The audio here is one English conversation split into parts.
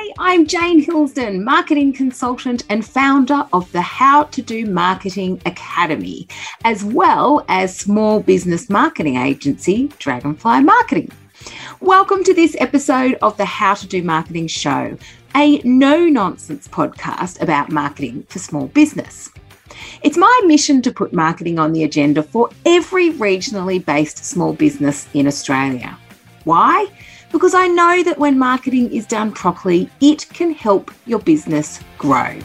Hi, I'm Jane Hillsdon, marketing consultant and founder of the How to Do Marketing Academy, as well as small business marketing agency Dragonfly Marketing. Welcome to this episode of the How to Do Marketing Show, a no nonsense podcast about marketing for small business. It's my mission to put marketing on the agenda for every regionally based small business in Australia. Why? Because I know that when marketing is done properly, it can help your business grow.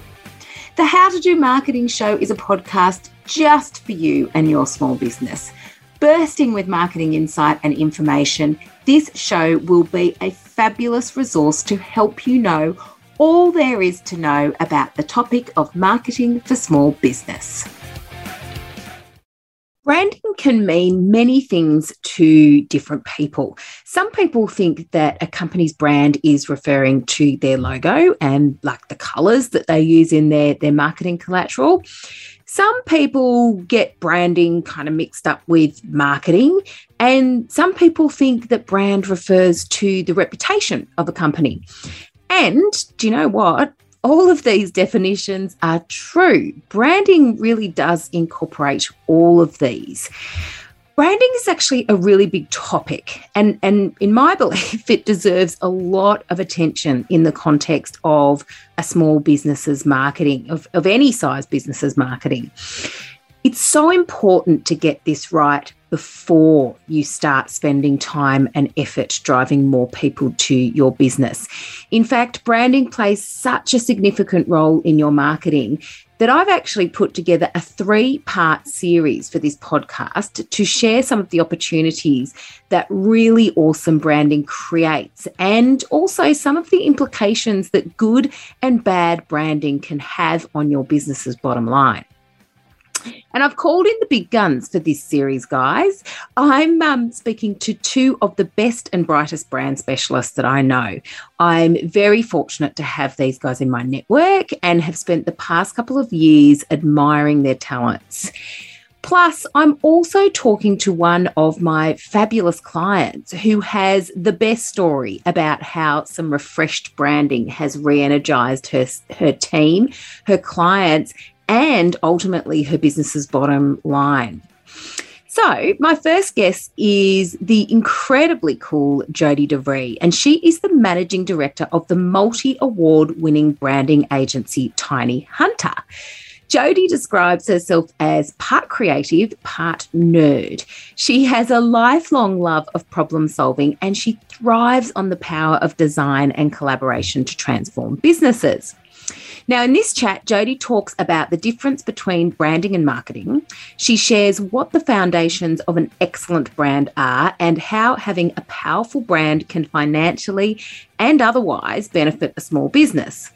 The How to Do Marketing Show is a podcast just for you and your small business. Bursting with marketing insight and information, this show will be a fabulous resource to help you know all there is to know about the topic of marketing for small business. Branding can mean many things to different people. Some people think that a company's brand is referring to their logo and like the colors that they use in their, their marketing collateral. Some people get branding kind of mixed up with marketing, and some people think that brand refers to the reputation of a company. And do you know what? All of these definitions are true. Branding really does incorporate all of these. Branding is actually a really big topic, and, and in my belief, it deserves a lot of attention in the context of a small business's marketing, of, of any size business's marketing. It's so important to get this right before you start spending time and effort driving more people to your business. In fact, branding plays such a significant role in your marketing that I've actually put together a three part series for this podcast to share some of the opportunities that really awesome branding creates and also some of the implications that good and bad branding can have on your business's bottom line. And I've called in the big guns for this series, guys. I'm um, speaking to two of the best and brightest brand specialists that I know. I'm very fortunate to have these guys in my network and have spent the past couple of years admiring their talents. Plus, I'm also talking to one of my fabulous clients who has the best story about how some refreshed branding has re energized her, her team, her clients, and ultimately her business's bottom line. So, my first guest is the incredibly cool Jodie de Vries, and she is the managing director of the multi award winning branding agency Tiny Hunter. Jodie describes herself as part creative, part nerd. She has a lifelong love of problem solving and she thrives on the power of design and collaboration to transform businesses. Now, in this chat, Jodie talks about the difference between branding and marketing. She shares what the foundations of an excellent brand are and how having a powerful brand can financially and otherwise benefit a small business.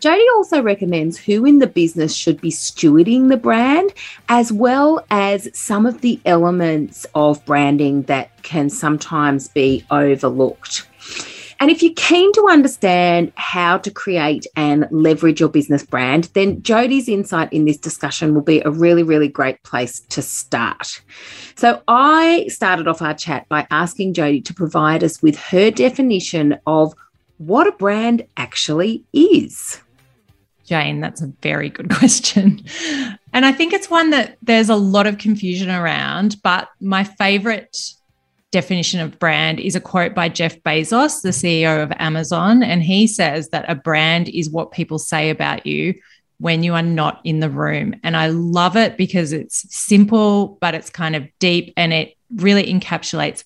Jodie also recommends who in the business should be stewarding the brand, as well as some of the elements of branding that can sometimes be overlooked. And if you're keen to understand how to create and leverage your business brand, then Jodie's insight in this discussion will be a really, really great place to start. So I started off our chat by asking Jodie to provide us with her definition of what a brand actually is. Jane, that's a very good question. And I think it's one that there's a lot of confusion around, but my favorite definition of brand is a quote by Jeff Bezos, the CEO of Amazon. And he says that a brand is what people say about you when you are not in the room. And I love it because it's simple, but it's kind of deep and it really encapsulates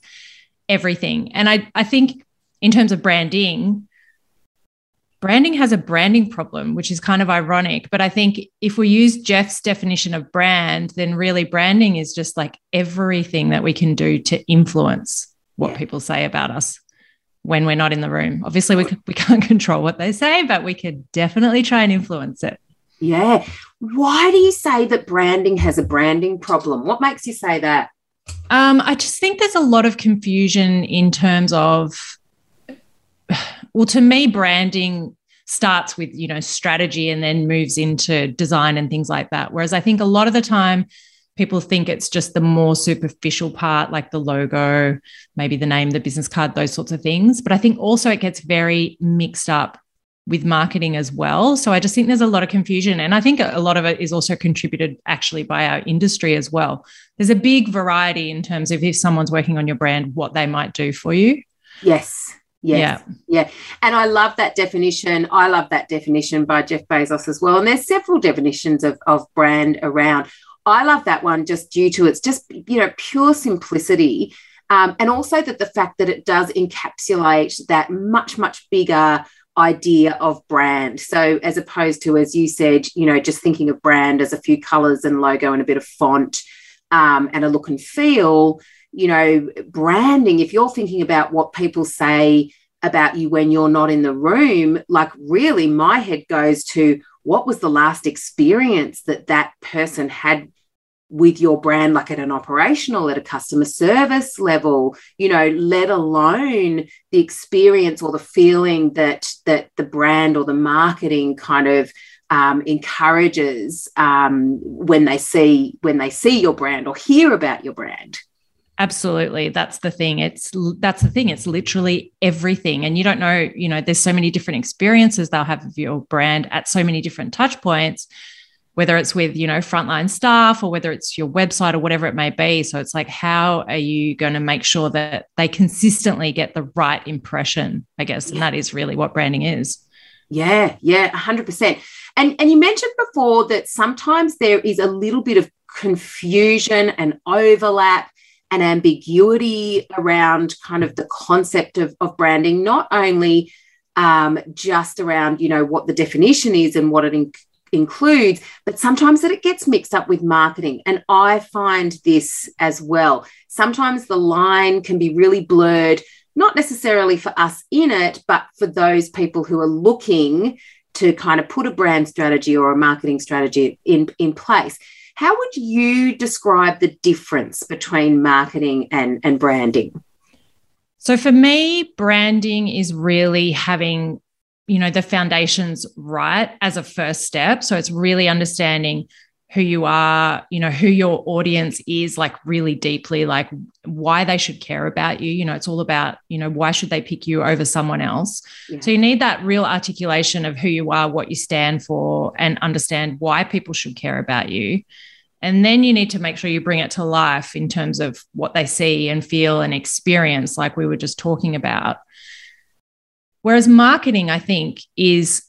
everything. And I, I think in terms of branding, branding has a branding problem, which is kind of ironic. But I think if we use Jeff's definition of brand, then really branding is just like everything that we can do to influence what yeah. people say about us when we're not in the room. Obviously, we, we can't control what they say, but we could definitely try and influence it. Yeah. Why do you say that branding has a branding problem? What makes you say that? Um, I just think there's a lot of confusion in terms of well to me branding starts with you know strategy and then moves into design and things like that whereas i think a lot of the time people think it's just the more superficial part, like the logo, maybe the name, the business card, those sorts of things. But I think also it gets very mixed up with marketing as well. So I just think there's a lot of confusion. And I think a lot of it is also contributed actually by our industry as well. There's a big variety in terms of if someone's working on your brand, what they might do for you. Yes. Yes. Yeah. Yeah. And I love that definition. I love that definition by Jeff Bezos as well. And there's several definitions of, of brand around. I love that one just due to its just, you know, pure simplicity. Um, and also that the fact that it does encapsulate that much, much bigger idea of brand. So, as opposed to, as you said, you know, just thinking of brand as a few colors and logo and a bit of font um, and a look and feel, you know, branding, if you're thinking about what people say about you when you're not in the room, like really my head goes to what was the last experience that that person had with your brand, like at an operational, at a customer service level, you know, let alone the experience or the feeling that that the brand or the marketing kind of um, encourages um, when they see when they see your brand or hear about your brand. Absolutely. That's the thing. It's that's the thing. It's literally everything. And you don't know, you know, there's so many different experiences they'll have of your brand at so many different touch points whether it's with you know frontline staff or whether it's your website or whatever it may be so it's like how are you going to make sure that they consistently get the right impression i guess and that is really what branding is yeah yeah 100% and and you mentioned before that sometimes there is a little bit of confusion and overlap and ambiguity around kind of the concept of, of branding not only um, just around you know what the definition is and what it in- includes, but sometimes that it gets mixed up with marketing. And I find this as well. Sometimes the line can be really blurred, not necessarily for us in it, but for those people who are looking to kind of put a brand strategy or a marketing strategy in, in place. How would you describe the difference between marketing and, and branding? So, for me, branding is really having you know the foundations right as a first step so it's really understanding who you are you know who your audience is like really deeply like why they should care about you. You know it's all about you know why should they pick you over someone else? Yeah. so you need that real articulation of who you are what you stand for and understand why people should care about you. And then you need to make sure you bring it to life in terms of what they see and feel and experience like we were just talking about. Whereas marketing, I think, is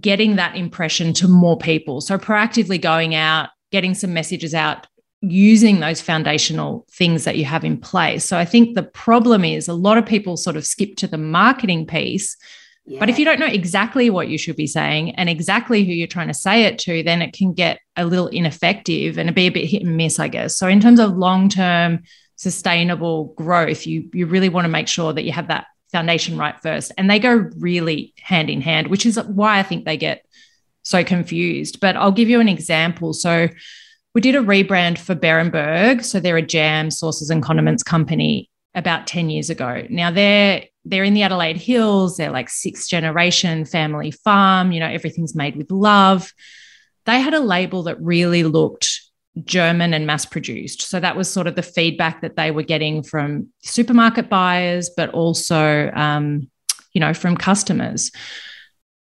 getting that impression to more people. So proactively going out, getting some messages out, using those foundational things that you have in place. So I think the problem is a lot of people sort of skip to the marketing piece. Yeah. But if you don't know exactly what you should be saying and exactly who you're trying to say it to, then it can get a little ineffective and be a bit hit and miss, I guess. So in terms of long-term sustainable growth, you you really want to make sure that you have that foundation right first. And they go really hand in hand, which is why I think they get so confused. But I'll give you an example. So we did a rebrand for Beerenberg. So they're a jam, sauces, and condiments company about 10 years ago. Now they're they're in the Adelaide Hills. They're like sixth generation family farm. You know, everything's made with love. They had a label that really looked German and mass produced. So that was sort of the feedback that they were getting from supermarket buyers, but also, um, you know, from customers.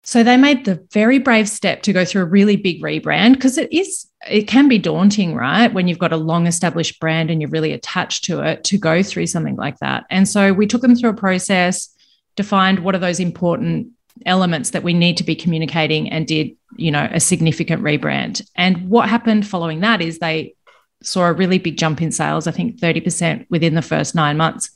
So they made the very brave step to go through a really big rebrand because it is, it can be daunting, right? When you've got a long established brand and you're really attached to it to go through something like that. And so we took them through a process, defined what are those important elements that we need to be communicating and did, you know, a significant rebrand. And what happened following that is they saw a really big jump in sales, I think 30% within the first nine months.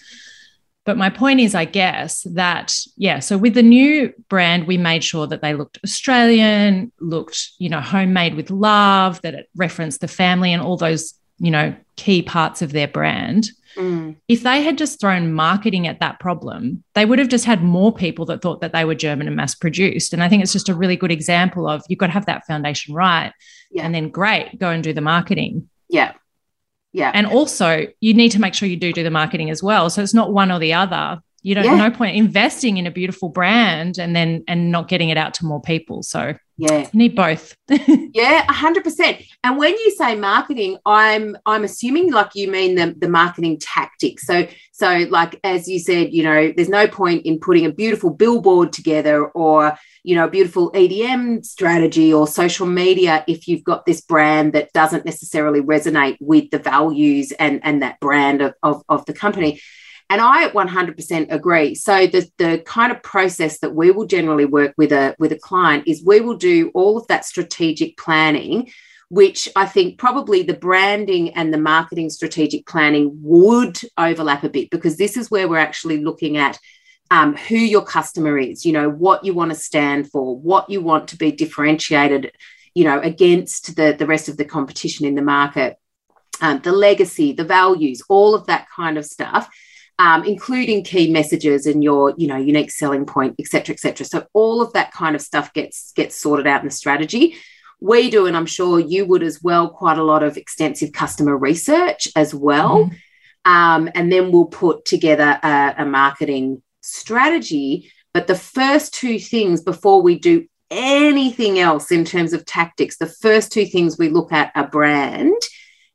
But my point is, I guess, that, yeah, so with the new brand, we made sure that they looked Australian, looked, you know, homemade with love, that it referenced the family and all those, you know, key parts of their brand. Mm. If they had just thrown marketing at that problem, they would have just had more people that thought that they were German and mass produced. And I think it's just a really good example of you've got to have that foundation right. Yeah. And then great, go and do the marketing. Yeah. Yeah. And also, you need to make sure you do do the marketing as well. So it's not one or the other. You don't yeah. no point investing in a beautiful brand and then and not getting it out to more people. So Yeah. You need both. yeah, hundred percent. And when you say marketing, I'm I'm assuming like you mean the, the marketing tactics. So so like as you said, you know, there's no point in putting a beautiful billboard together or you know a beautiful EDM strategy or social media if you've got this brand that doesn't necessarily resonate with the values and and that brand of, of, of the company. And I 100% agree. So the, the kind of process that we will generally work with a with a client is we will do all of that strategic planning, which I think probably the branding and the marketing strategic planning would overlap a bit because this is where we're actually looking at um, who your customer is, you know, what you want to stand for, what you want to be differentiated, you know, against the, the rest of the competition in the market, um, the legacy, the values, all of that kind of stuff um, including key messages and your you know unique selling point et cetera et cetera. So all of that kind of stuff gets gets sorted out in the strategy. We do and i'm sure you would as well quite a lot of extensive customer research as well. Mm-hmm. um, and then we'll put together a, a marketing strategy. But the first two things before we do anything else in terms of tactics the first two things we look at are brand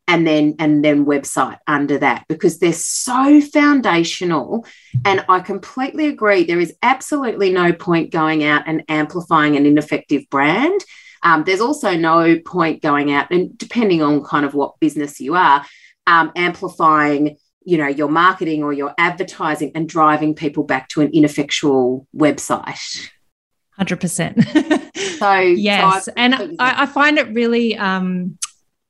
and then and then website under that because they're so foundational. And i completely agree there is absolutely no point going out and amplifying an ineffective brand. Um, there's also no point going out and depending on kind of what business you are um, amplifying you know your marketing or your advertising and driving people back to an ineffectual website. 100% so yes so and I, I, find it really um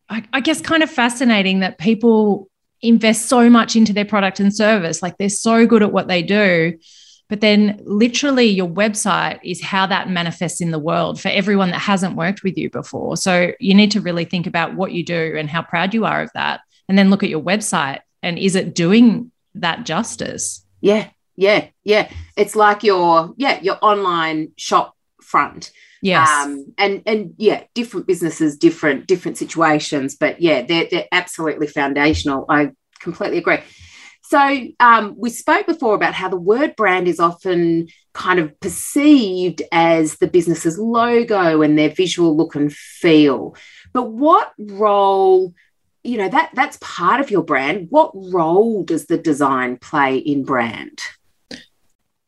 I, I guess kind of fascinating that people invest so much into their product and service. Like they're so good at what they do. But then, literally, your website is how that manifests in the world for everyone that hasn't worked with you before. So, you need to really think about what you do and how proud you are of that. And then look at your website and is it doing that justice? Yeah, yeah, yeah. It's like your, yeah, your online shop front. Yes. Um, and and yeah, different businesses, different different situations, but yeah, they're they're absolutely foundational. I completely agree. So um, we spoke before about how the word brand is often kind of perceived as the business's logo and their visual look and feel. But what role, you know, that that's part of your brand. What role does the design play in brand?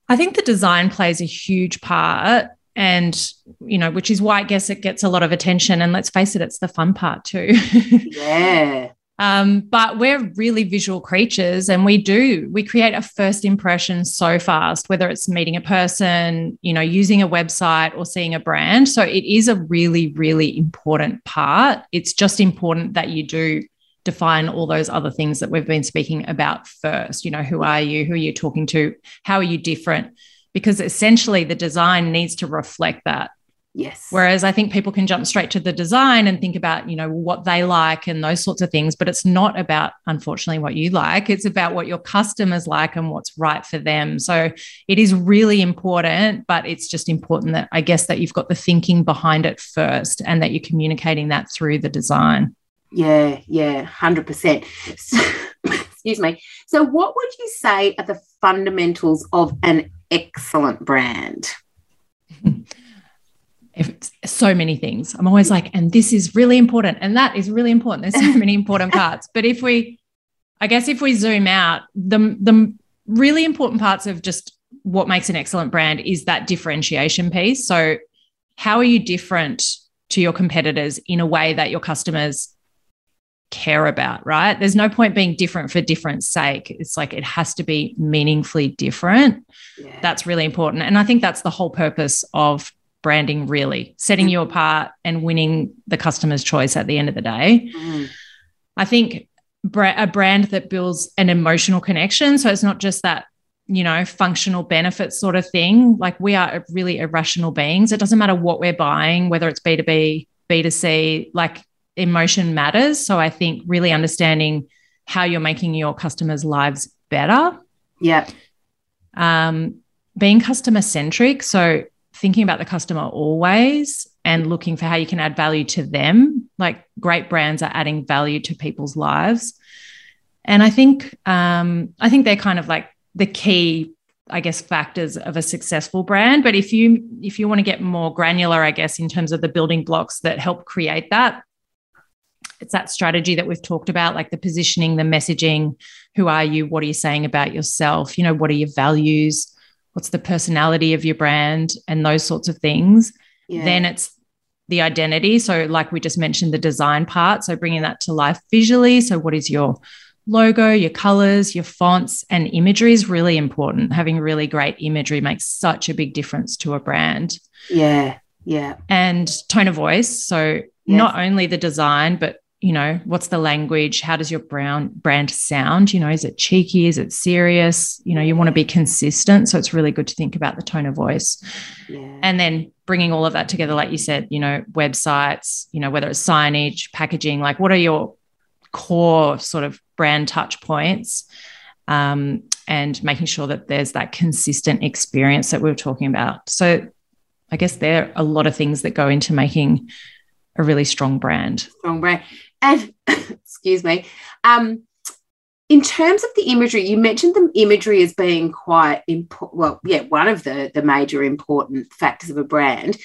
I think the design plays a huge part and you know which is why i guess it gets a lot of attention. And let's face it it's the fun part too. Yeah. Um, but we're really visual creatures and we do we create a first impression so fast whether it's meeting a person you know using a website or seeing a brand. So it is a really really important part. It's just important that you do define all those other things that we've been speaking about first. You know who are you? Who are you talking to? How are you different because essentially the design needs to reflect that. Yes. Whereas I think people can jump straight to the design and think about, you know, what they like and those sorts of things, but it's not about unfortunately what you like, it's about what your customers like and what's right for them. So it is really important, but it's just important that I guess that you've got the thinking behind it first and that you're communicating that through the design. Yeah, yeah, 100%. excuse me. So what would you say are the fundamentals of an excellent brand? So many things. I'm always like, and this is really important, and that is really important. There's so many important parts. But if we, I guess, if we zoom out, the the really important parts of just what makes an excellent brand is that differentiation piece. So, how are you different to your competitors in a way that your customers care about, right? There's no point being different for different sake. It's like it has to be meaningfully different. Yeah. That's really important. And I think that's the whole purpose of branding, really setting you apart and winning the customer's choice at the end of the day. Mm. I think a brand that builds an emotional connection. So it's not just that you know, functional benefit sort of thing. Like we are really irrational beings. It doesn't matter what we're buying, whether it's B2B, B2C, like emotion matters. So I think really understanding how you're making your customers' lives better. Yeah. Um, being customer centric. So thinking about the customer always and looking for how you can add value to them. Like great brands are adding value to people's lives. And I think um, I think they're kind of like the key I guess factors of a successful brand. But if you if you want to get more granular, I guess in terms of the building blocks that help create that, it's that strategy that we've talked about, like the positioning, the messaging. Who are you? What are you saying about yourself? You know, what are your values? What's the personality of your brand? And those sorts of things. Yeah. Then it's the identity. So, like we just mentioned, the design part. So, bringing that to life visually. So, what is your logo, your colors, your fonts, and imagery is really important. Having really great imagery makes such a big difference to a brand. Yeah. Yeah. And tone of voice. So, yes. not only the design, but you know, what's the language? How does your brown brand sound? You know, is it cheeky? Is it serious? You know, you want to be consistent. So it's really good to think about the tone of voice. Yeah. And then bringing all of that together, like you said, you know, websites, you know, whether it's signage, packaging, like what are your core sort of brand touch points? Um, and making sure that there's that consistent experience that we were talking about. So I guess there are a lot of things that go into making a really strong brand. Strong brand. And excuse me. Um, in terms of the imagery, you mentioned the imagery as being quite important. Well, yeah, one of the, the major important factors of a brand.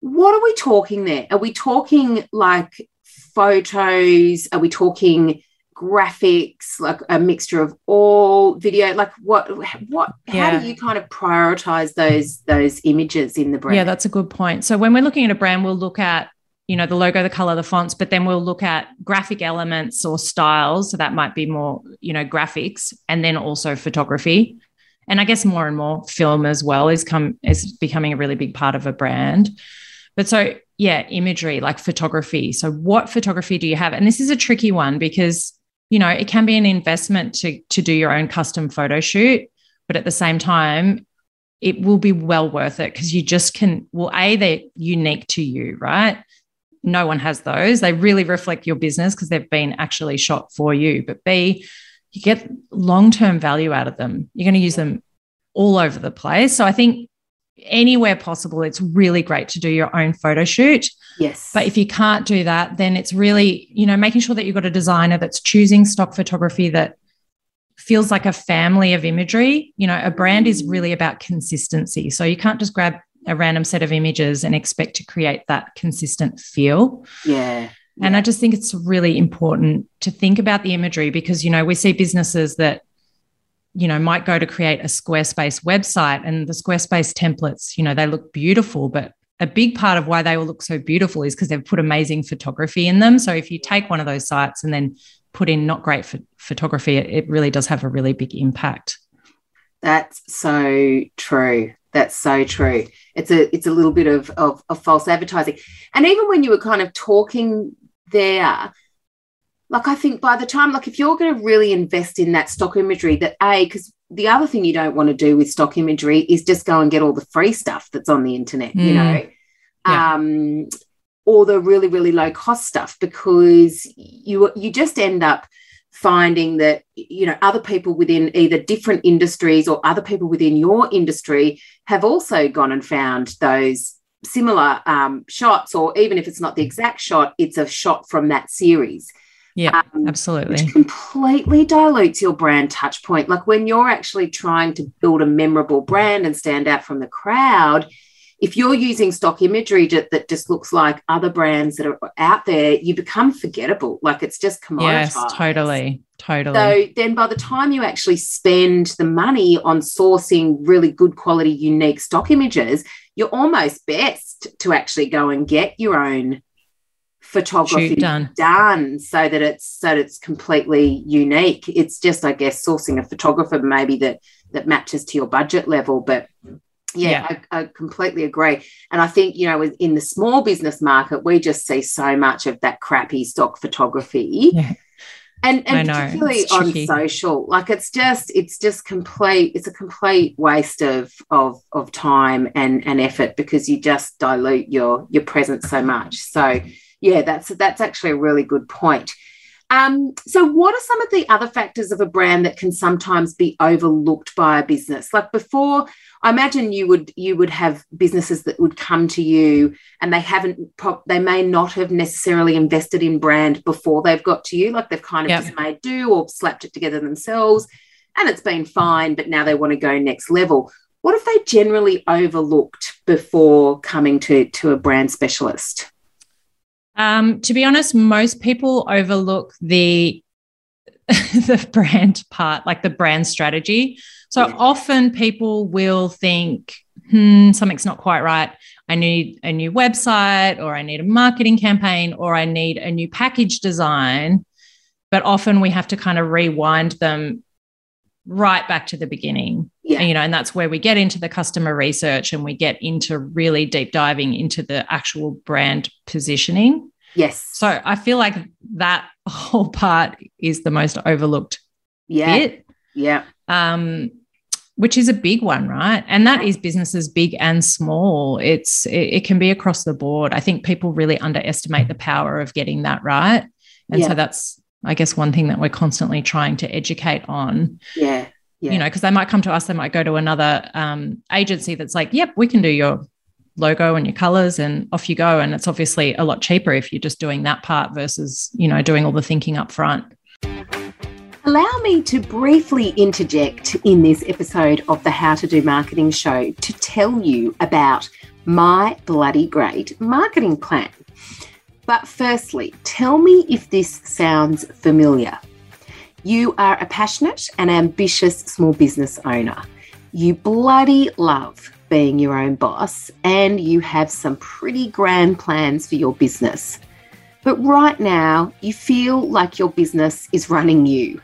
What are we talking there? Are we talking like photos? Are we talking graphics, like a mixture of all video? Like what what yeah. how do you kind of prioritize those those images in the brand? Yeah, that's a good point. So when we're looking at a brand, we'll look at you know the logo the color the fonts but then we'll look at graphic elements or styles. So that might be more you know graphics and then also photography. And i guess more and more film as well is come is becoming a really big part of a brand. But so yeah imagery like photography. So what photography do you have? And this is a tricky one because you know it can be an investment to to do your own custom photo shoot but at the same time it will be well worth it because you just can well a they're unique to you right no one has those. They really reflect your business because they've been actually shot for you. But B, you get long term value out of them. You're going to use them all over the place. So I think anywhere possible, it's really great to do your own photo shoot. Yes. But if you can't do that, then it's really, you know, making sure that you've got a designer that's choosing stock photography that feels like a family of imagery. You know, a brand is mm. really about consistency. So you can't just grab a random set of images and expect to create that consistent feel. Yeah. And yeah. I just think it's really important to think about the imagery because, you know, we see businesses that, you know, might go to create a Squarespace website and the Squarespace templates, you know, they look beautiful, but a big part of why they will look so beautiful is because they've put amazing photography in them. So if you take one of those sites and then put in not great photography, it, it really does have a really big impact. That's so true. That's so true. It's a it's a little bit of, of, of false advertising. And even when you were kind of talking there, like I think by the time, like if you're going to really invest in that stock imagery, that a because the other thing you don't want to do with stock imagery is just go and get all the free stuff that's on the internet, mm. you know, yeah. um, or the really really low cost stuff because you you just end up finding that you know other people within either different industries or other people within your industry have also gone and found those similar um, shots or even if it's not the exact shot it's a shot from that series. Yeah um, absolutely. which completely dilutes your brand touch point. Like when you're actually trying to build a memorable brand and stand out from the crowd if you're using stock imagery that just looks like other brands that are out there, you become forgettable. Like it's just commoditized. Yes, totally. Totally. So then by the time you actually spend the money on sourcing really good quality, unique stock images, you're almost best to actually go and get your own photography Shoot done. done so that it's so that it's completely unique. It's just, I guess, sourcing a photographer maybe that that matches to your budget level. But yeah, yeah. I, I, completely agree. And I think, you know, in the small business market, we just see so much of that crappy stock photography. Yeah. And, and particularly on social, like it's just it's just complete it's a complete waste of of of time and and effort because you just dilute your your presence so much. So yeah, that's that's actually a really good point. Um, so, what are some of the other factors of a brand that can sometimes be overlooked by a business? Like before, I imagine you would you would have businesses that would come to you and they haven't they may not have necessarily invested in brand before they've got to you, like they've kind of yep. just made do or slapped it together themselves. and it's been fine, but now they want to go next level. What have they generally overlooked before coming to, to a brand specialist? Um, to be honest, most people overlook the the brand part, like the brand strategy. So yeah. often people will think, hmm, something's not quite right. I need a new website, or I need a marketing campaign, or I need a new package design. But often we have to kind of rewind them right back to the beginning. Yeah. You know, and that's where we get into the customer research and we get into really deep diving into the actual brand positioning. Yes. So I feel like that whole part is the most overlooked yeah. bit. Yeah. Um, which is a big one, right? And that is businesses big and small. It's it, it, can be across the board. I think people really underestimate the power of getting that right. And yeah. so that's I guess one thing that we're constantly trying to educate on. Yeah. Yeah. You know, because they might come to us, they might go to another um, agency that's like, yep, we can do your logo and your colors and off you go. And it's obviously a lot cheaper if you're just doing that part versus, you know, doing all the thinking up front. Allow me to briefly interject in this episode of the How to Do Marketing show to tell you about my bloody great marketing plan. But firstly, tell me if this sounds familiar. You are a passionate and ambitious small business owner. You bloody love being your own boss and you have some pretty grand plans for your business. But right now, you feel like your business is running you.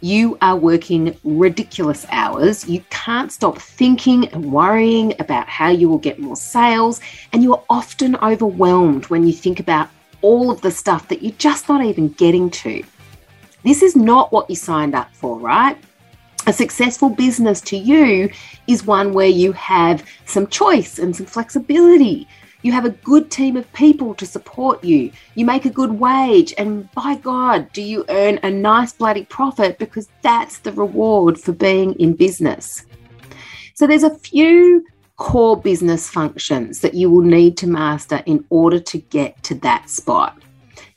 You are working ridiculous hours. You can't stop thinking and worrying about how you will get more sales. And you are often overwhelmed when you think about all of the stuff that you're just not even getting to. This is not what you signed up for, right? A successful business to you is one where you have some choice and some flexibility. You have a good team of people to support you. You make a good wage, and by God, do you earn a nice bloody profit because that's the reward for being in business. So, there's a few core business functions that you will need to master in order to get to that spot.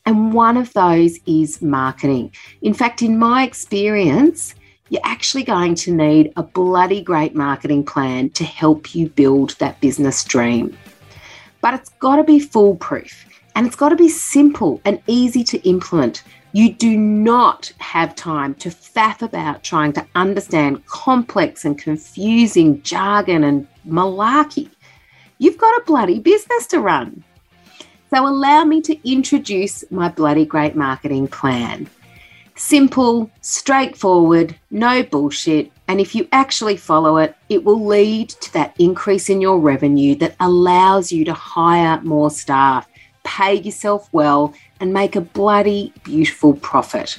And one of those is marketing. In fact, in my experience, you're actually going to need a bloody great marketing plan to help you build that business dream. But it's got to be foolproof and it's got to be simple and easy to implement you do not have time to faff about trying to understand complex and confusing jargon and malarkey. You've got a bloody business to run. So, allow me to introduce my bloody great marketing plan. Simple, straightforward, no bullshit. And if you actually follow it, it will lead to that increase in your revenue that allows you to hire more staff, pay yourself well, and make a bloody beautiful profit.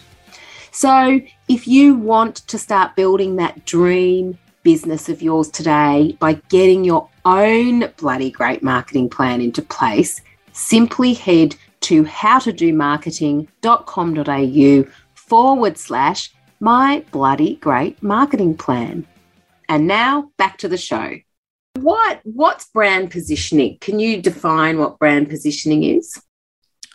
So, if you want to start building that dream business of yours today by getting your own bloody great marketing plan into place, simply head to howtodomarketing.com.au forward slash my bloody great marketing plan. And now back to the show. What what's brand positioning? Can you define what brand positioning is?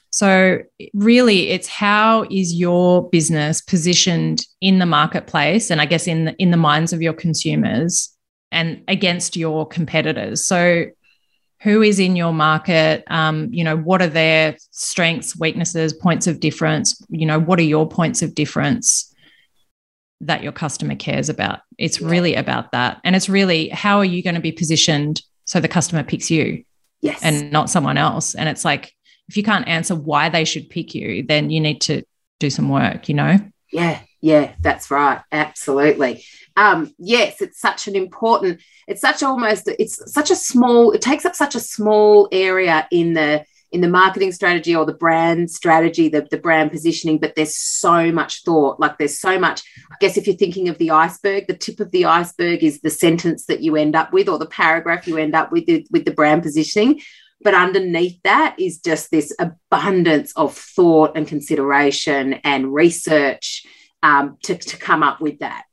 So, really, it's how is your business positioned in the marketplace and I guess in the, in the minds of your consumers and against your competitors. So, who is in your market? Um, you know, what are their strengths, weaknesses, points of difference? You know, what are your points of difference that your customer cares about? It's really about that. And it's really how are you going to be positioned so the customer picks you? Yes. And not someone else. And it's like, if you can't answer why they should pick you, then you need to do some work, you know? Yeah, yeah, that's right. Absolutely. Um, yes, it's such an important, it's such almost, it's such a small, it takes up such a small area in the in the marketing strategy or the brand strategy, the, the brand positioning, but there's so much thought. Like there's so much, I guess if you're thinking of the iceberg, the tip of the iceberg is the sentence that you end up with or the paragraph you end up with the, with the brand positioning. But underneath that is just this abundance of thought and consideration and research um, to, to come up with that.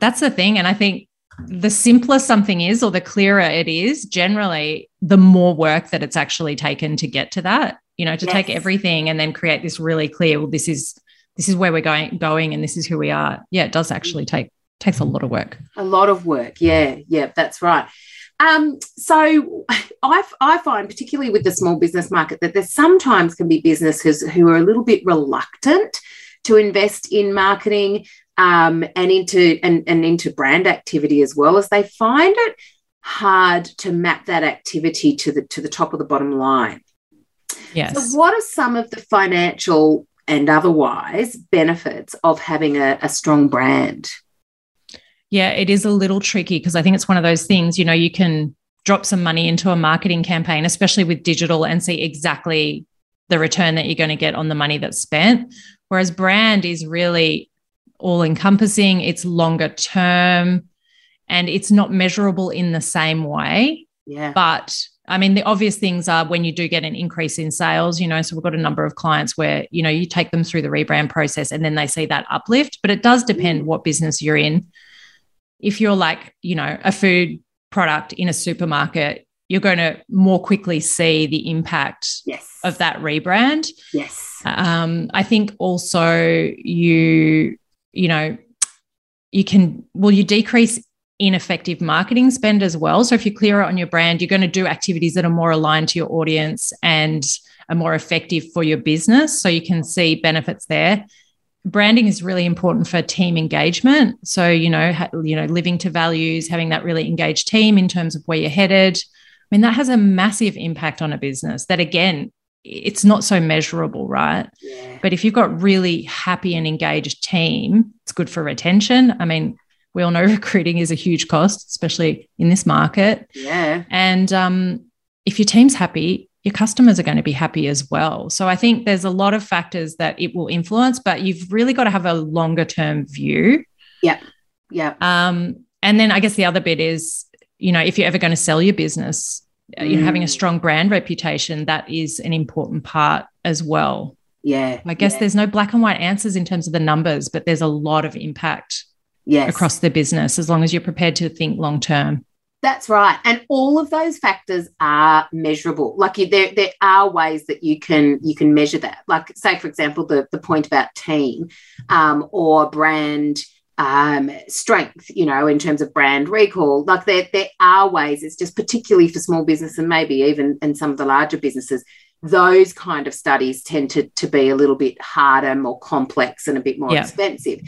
That's the thing. And I think the simpler something is or the clearer it is, generally, the more work that it's actually taken to get to that. You know, to yes. take everything and then create this really clear, well, this is this is where we're going going and this is who we are. Yeah, it does actually take takes a lot of work. A lot of work. Yeah, yeah, that's right. Um, so I, I find, particularly with the small business market, that there sometimes can be businesses who are a little bit reluctant to invest in marketing um, and into and, and into brand activity as well as they find it hard to map that activity to the to the top of the bottom line. Yes. So what are some of the financial and otherwise benefits of having a, a strong brand? Yeah, it is a little tricky because I think it's one of those things, you know, you can drop some money into a marketing campaign, especially with digital, and see exactly the return that you're going to get on the money that's spent. Whereas brand is really all encompassing, it's longer term, and it's not measurable in the same way. Yeah. But I mean, the obvious things are when you do get an increase in sales, you know, so we've got a number of clients where, you know, you take them through the rebrand process and then they see that uplift, but it does depend mm. what business you're in if you're like, you know, a food product in a supermarket, you're going to more quickly see the impact yes. of that rebrand. Yes. Um, I think also you, you know, you can, well, you decrease ineffective marketing spend as well. So if you're clearer on your brand, you're going to do activities that are more aligned to your audience and are more effective for your business. So you can see benefits there branding is really important for team engagement so you know ha, you know living to values having that really engaged team in terms of where you're headed i mean that has a massive impact on a business that again it's not so measurable right yeah. but if you've got really happy and engaged team it's good for retention i mean we all know recruiting is a huge cost especially in this market yeah and um, if your team's happy your customers are going to be happy as well. So I think there's a lot of factors that it will influence, but you've really got to have a longer term view. Yeah. Yeah. Um, and then I guess the other bit is, you know, if you're ever going to sell your business, mm. you know, having a mm. strong brand reputation, that is an important part as well. Yeah. I guess yeah. there's no black and white answers in terms of the numbers, but there's a lot of impact yes. across the business as long as you're prepared to think long term. That's right. And all of those factors are measurable. Like there, there are ways that you can you can measure that. Like say, for example, the, the point about team um, or brand um, strength, you know, in terms of brand recall. Like there, there are ways, it's just particularly for small business and maybe even in some of the larger businesses, those kind of studies tend to, to be a little bit harder, more complex, and a bit more yeah. expensive.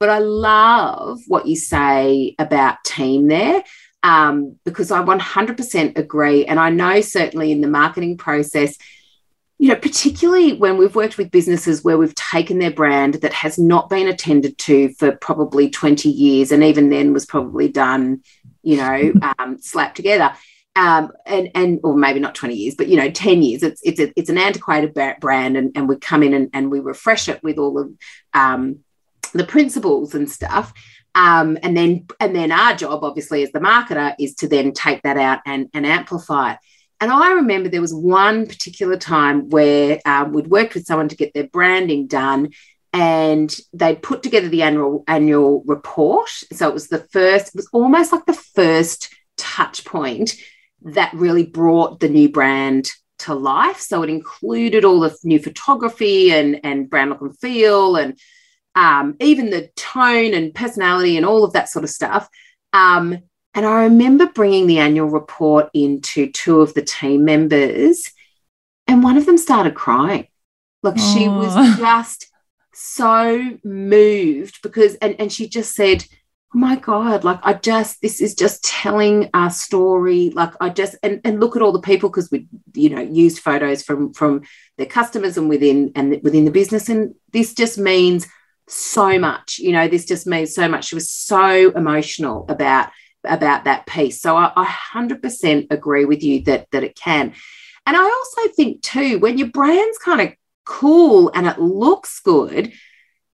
But I love what you say about team there um, because I 100% agree. And I know certainly in the marketing process, you know, particularly when we've worked with businesses where we've taken their brand that has not been attended to for probably 20 years, and even then was probably done, you know, um, slapped together. Um, and and or maybe not 20 years, but you know, 10 years. It's it's a, it's an antiquated brand, and, and we come in and, and we refresh it with all of um, the principles and stuff. Um, and then and then our job, obviously, as the marketer, is to then take that out and, and amplify it. And I remember there was one particular time where um, we'd worked with someone to get their branding done, and they'd put together the annual annual report. So it was the first, it was almost like the first touch point that really brought the new brand to life. So it included all the new photography and, and brand look and feel and um, even the tone and personality and all of that sort of stuff. Um, and I remember bringing the annual report into two of the team members, and one of them started crying. Like she was just so moved because, and, and she just said, oh my god like i just this is just telling our story like i just and, and look at all the people because we you know used photos from from their customers and within and within the business and this just means so much. You know, this just means so much. She was so emotional about about that piece. So I, I 100% agree with you that that it can. And I also think too, when your brand's kind of cool and it looks good,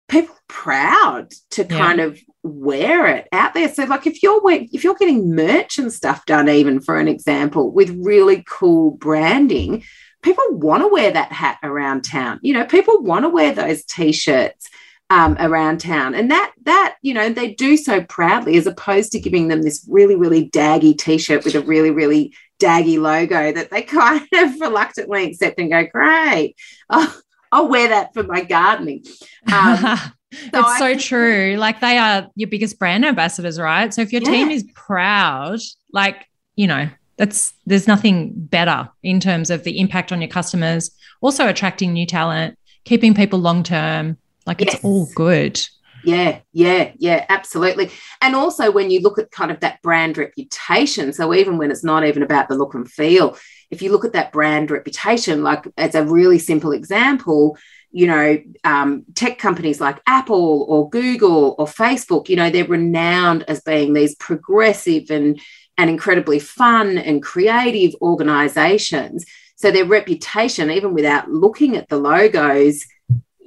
people are proud to yeah. kind of wear it out there. So like if you're if you're getting merch and stuff done, even for an example, with really cool branding, people want to wear that hat around town. You know, people want to wear those t-shirts um, around town. And that that you know they do so proudly, as opposed to giving them this really really daggy T-shirt with a really really daggy logo that they kind of reluctantly accept and go, great, oh, I'll wear that for my gardening. Um, it's I so true. Like they are your biggest brand ambassadors, right? So if your yeah. team is proud, like, you know, that's there's nothing better in terms of the impact on your customers, also attracting new talent, keeping people long term. Like yes. it's all good. Yeah, yeah, yeah, absolutely. And also when you look at kind of that brand reputation, so even when it's not even about the look and feel, if you look at that brand reputation, like as a really simple example, you know, um, tech companies like Apple or Google or Facebook, you know, they're renowned as being these progressive and, and incredibly fun and creative organizations. So their reputation, even without looking at the logos,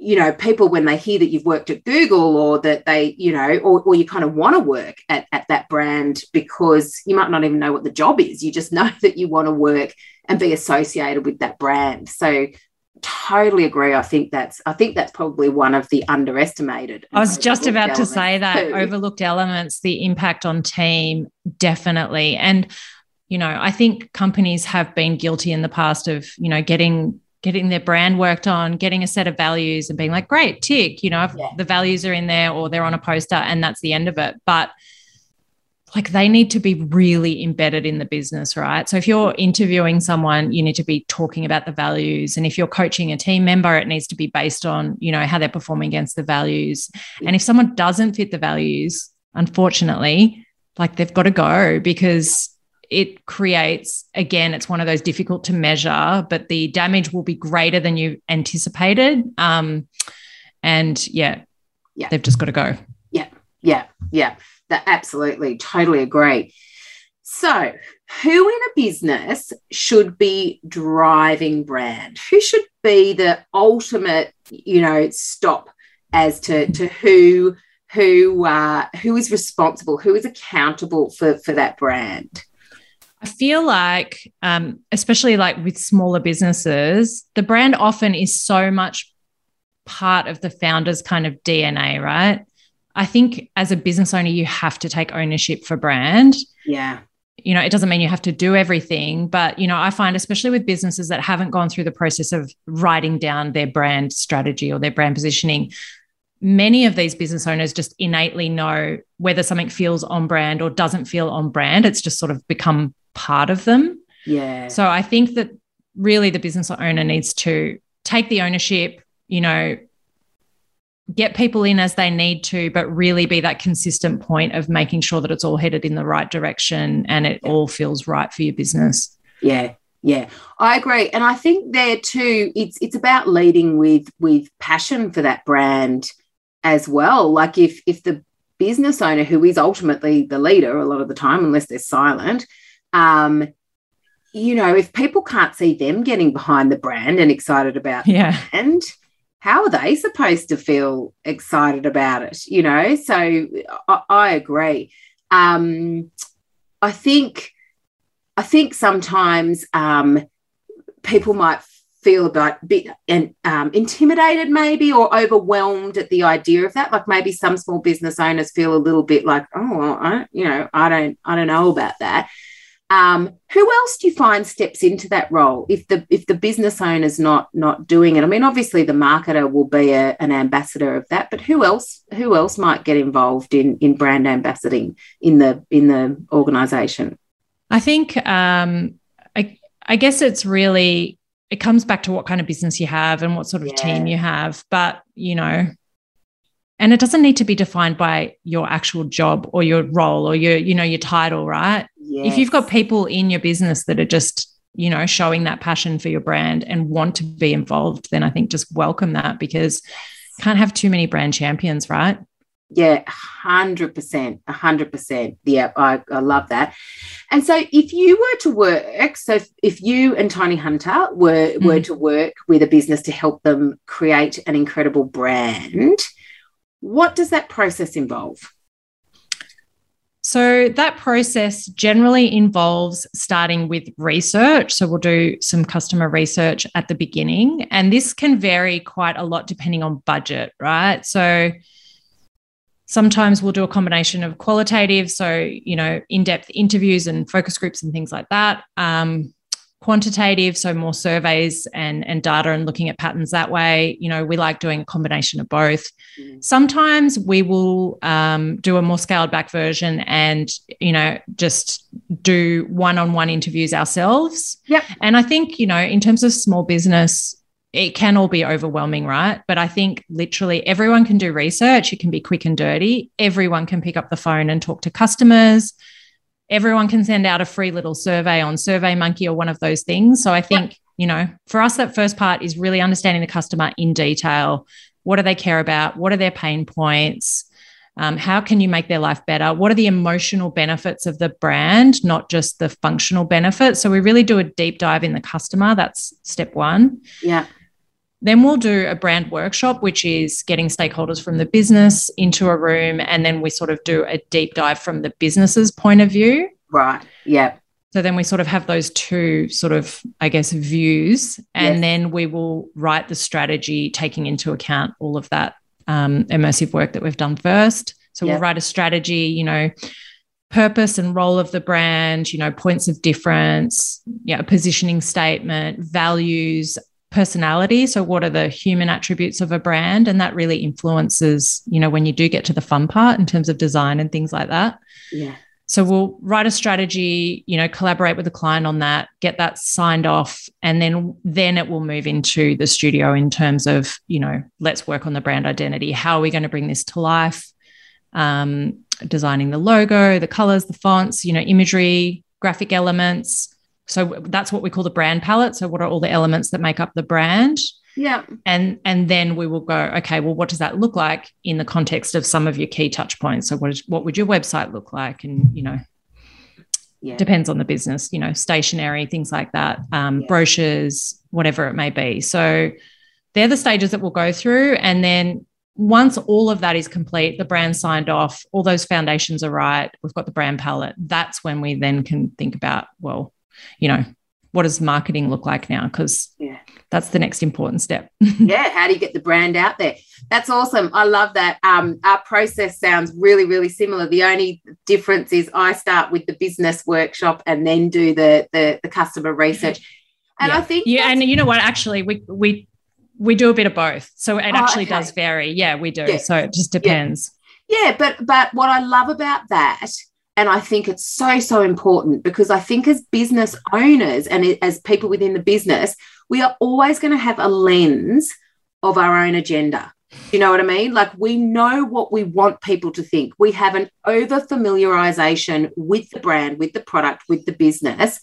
you know, people when they hear that you've worked at Google or that they, you know, or, or you kind of want to work at, at that brand because you might not even know what the job is. You just know that you want to work and be associated with that brand. So totally agree. I think that's I think that's probably one of the underestimated. I was just about to say that too. overlooked elements, the impact on team, definitely. And you know, I think companies have been guilty in the past of, you know, getting getting their brand worked on, getting a set of values and being like, great, tick, you know, yeah. the values are in there or they're on a poster and that's the end of it. But like they need to be really embedded in the business, right? So if you're interviewing someone, you need to be talking about the values. And if you're coaching a team member, it needs to be based on, you know, how they're performing against the values. And if someone doesn't fit the values, unfortunately, like they've got to go because it creates again it's one of those difficult to measure but the damage will be greater than you anticipated. Um and yeah yeah. they've just got to go. Yeah yeah yeah. That absolutely. Totally agree. So who in a business should be driving brand? Who should be the ultimate you know stop as to to who who uh, who is responsible who is accountable for for that brand I feel like, um, especially like with smaller businesses, the brand often is so much part of the founder's kind of DNA, right? I think as a business owner, you have to take ownership for brand. Yeah. You know, it doesn't mean you have to do everything, but, you know, I find, especially with businesses that haven't gone through the process of writing down their brand strategy or their brand positioning, many of these business owners just innately know whether something feels on brand or doesn't feel on brand. It's just sort of become part of them. Yeah. So I think that really the business owner needs to take the ownership, you know, get people in as they need to, but really be that consistent point of making sure that it's all headed in the right direction and it all feels right for your business. Yeah. Yeah, I agree, and I think there too, it's it's about leading with with passion for that brand as well. Like if if the business owner who is ultimately the leader a lot of the time, unless they're silent, um, you know, if people can't see them getting behind the brand and excited about yeah. and how are they supposed to feel excited about it? You know, so I, I agree. Um, I think I think sometimes um, people might feel about bit and um, intimidated maybe or overwhelmed at the idea of that like maybe some small business owners feel a little bit like oh well, I, you know i don't i don't know about that um, who else do you find steps into that role if the if the business owner's not not doing it? I mean, obviously the marketer will be a, an ambassador of that, but who else who else might get involved in in brand ambassading in the in the organisation? I think um, I I guess it's really it comes back to what kind of business you have and what sort of yeah. team you have, but you know. And it doesn't need to be defined by your actual job or your role or your, you know, your title, right? Yes. If you've got people in your business that are just, you know, showing that passion for your brand and want to be involved, then I think just welcome that because can't have too many brand champions, right? Yeah, 100%. 100%. Yeah, I, I love that. And so if you were to work, so if, if you and Tiny Hunter were, mm. were to work with a business to help them create an incredible brand, what does that process involve? So, that process generally involves starting with research. So, we'll do some customer research at the beginning, and this can vary quite a lot depending on budget, right? So, sometimes we'll do a combination of qualitative, so, you know, in depth interviews and focus groups and things like that. Um, quantitative, so more surveys and, and data and looking at patterns that way. You know, we like doing a combination of both. Mm. Sometimes we will um, do a more scaled back version and, you know, just do one on one interviews ourselves. Yep. And I think, you know, in terms of small business, it can all be overwhelming, right? But I think literally everyone can do research. It can be quick and dirty. Everyone can pick up the phone and talk to customers everyone can send out a free little survey on SurveyMonkey or one of those things. So I think, yeah. you know, for us, that first part is really understanding the customer in detail. What do they care about? What are their pain points? Um, how can you make their life better? What are the emotional benefits of the brand, not just the functional benefits? So we really do a deep dive in the customer. That's step one. Yeah. Then we'll do a brand workshop, which is getting stakeholders from the business into a room. And then we sort of do a deep dive from the business's point of view. Right. Yeah. So then we sort of have those two sort of, I guess, views. And yes. then we will write the strategy taking into account all of that um, immersive work that we've done first. So we'll write a strategy, you know, purpose and role of the brand, you know, points of difference, yeah, positioning statement, values, personality. So what are the human attributes of a brand? And that really influences you know when you do get to the fun part in terms of design and things like that. Yeah. So we'll write a strategy you know collaborate with the client on that get that signed off and then then it will move into the studio in terms of you know let's work on the brand identity. How are we going to bring this to life? Um, designing the logo the colors the fonts you know imagery graphic elements so that's what we call the brand palette. So what are all the elements that make up the brand? Yeah. And and then we will go, okay, well, what does that look like in the context of some of your key touch points? So what is what would your website look like? And you know, yeah. depends on the business, you know, stationery, things like that, um, yeah. brochures, whatever it may be. So they're the stages that we'll go through. And then once all of that is complete, the brand signed off, all those foundations are right, we've got the brand palette, that's when we then can think about, well, you know, what does marketing look like now? Because yeah. that's the next important step. yeah. How do you get the brand out there? That's awesome. I love that. Um, our process sounds really, really similar. The only difference is I start with the business workshop and then do the the, the customer research. And yeah. I think yeah, and you know what? Actually, we we we do a bit of both, so it oh, actually okay. does vary. Yeah, we do. Yeah. So it just depends. Yeah. yeah, but but what I love about that and I think it's so, so important because I think as business owners and as people within the business, we are always going to have a lens of our own agenda. You know what I mean? Like we know what we want people to think. We have an over familiarization with the brand, with the product, with the business.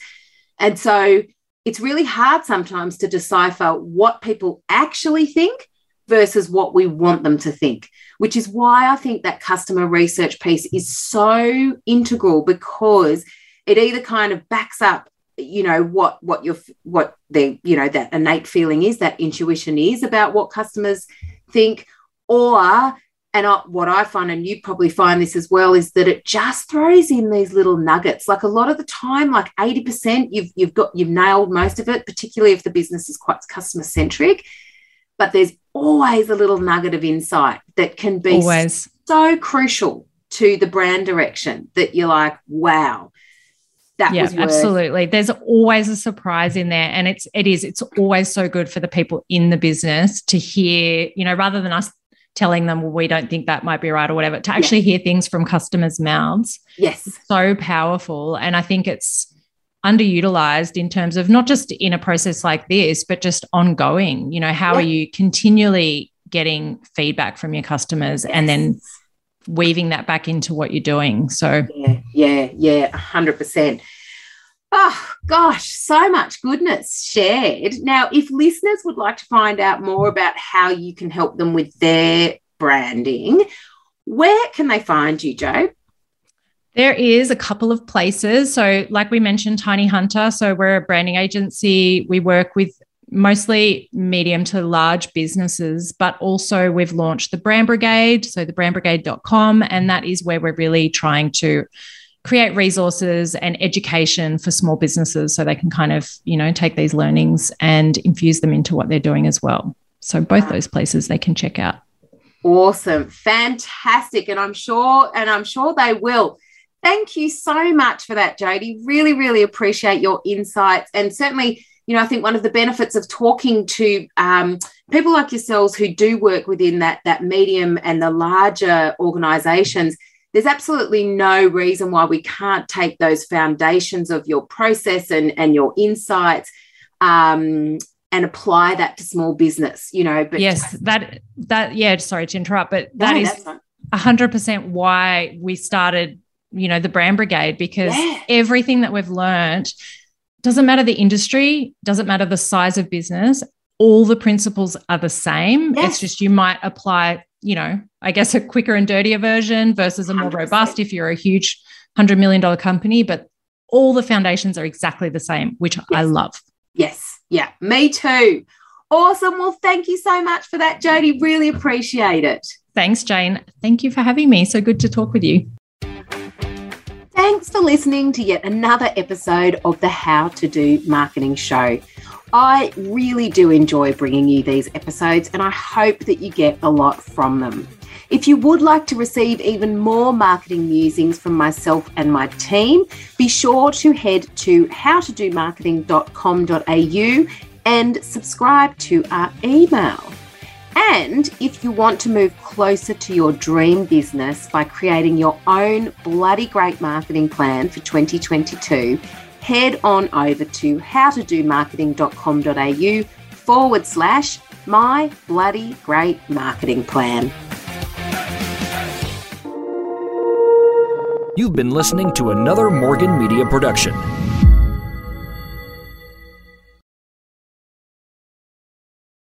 And so it's really hard sometimes to decipher what people actually think versus what we want them to think, which is why I think that customer research piece is so integral because it either kind of backs up you know what what your what the you know that innate feeling is that intuition is about what customers think or and I, what I find, and you probably find this as well, is that it just throws in these little nuggets. Like a lot of the time, like eighty percent, you've you've got you've nailed most of it. Particularly if the business is quite customer centric, but there's always a little nugget of insight that can be always. so crucial to the brand direction that you're like, wow. That yeah, absolutely. There's always a surprise in there. And it's it is, it's always so good for the people in the business to hear, you know, rather than us telling them, well, we don't think that might be right or whatever, to actually hear things from customers' mouths. Yes. So powerful. And I think it's underutilized in terms of not just in a process like this, but just ongoing. You know, how yeah. are you continually getting feedback from your customers yes. and then weaving that back into what you're doing? So, yeah, yeah, yeah, 100%. Oh, gosh, so much goodness shared. Now, if listeners would like to find out more about how you can help them with their branding, where can they find you, Joe? There is a couple of places. So, like we mentioned, Tiny Hunter. So, we're a branding agency. We work with mostly medium to large businesses, but also we've launched the Brand Brigade. So, the brandbrigade.com. And that is where we're really trying to create resources and education for small businesses so they can kind of, you know, take these learnings and infuse them into what they're doing as well. So, both those places they can check out. Awesome. Fantastic. And I'm sure, and I'm sure they will. Thank you so much for that, Jodie. Really, really appreciate your insights. And certainly, you know, I think one of the benefits of talking to um, people like yourselves who do work within that, that medium and the larger organizations, there's absolutely no reason why we can't take those foundations of your process and, and your insights um, and apply that to small business, you know. But yes, that, that, yeah, sorry to interrupt, but that no, is hundred percent why we started you know the brand brigade because yeah. everything that we've learned doesn't matter the industry doesn't matter the size of business all the principles are the same. Yes. it's just you might apply you know i guess a quicker and dirtier version versus a more 100%. robust if you're a huge 100 million dollar company but all the foundations are exactly the same which yes. i love. Yes. Yeah. Me too. Awesome. Well thank you so much for that Jodie really appreciate it. Thanks jane. Thank you for having me. So good to talk with you Thanks for listening to yet another episode of the How to Do Marketing Show. I really do enjoy bringing you these episodes and I hope that you get a lot from them. If you would like to receive even more marketing musings from myself and my team, be sure to head to howtodomarketing.com.au and subscribe to our email. And if you want to move closer to your dream business by creating your own bloody great marketing plan for 2022, head on over to howtodomarketing.com.au forward slash my bloody great marketing plan. You've been listening to another Morgan Media production.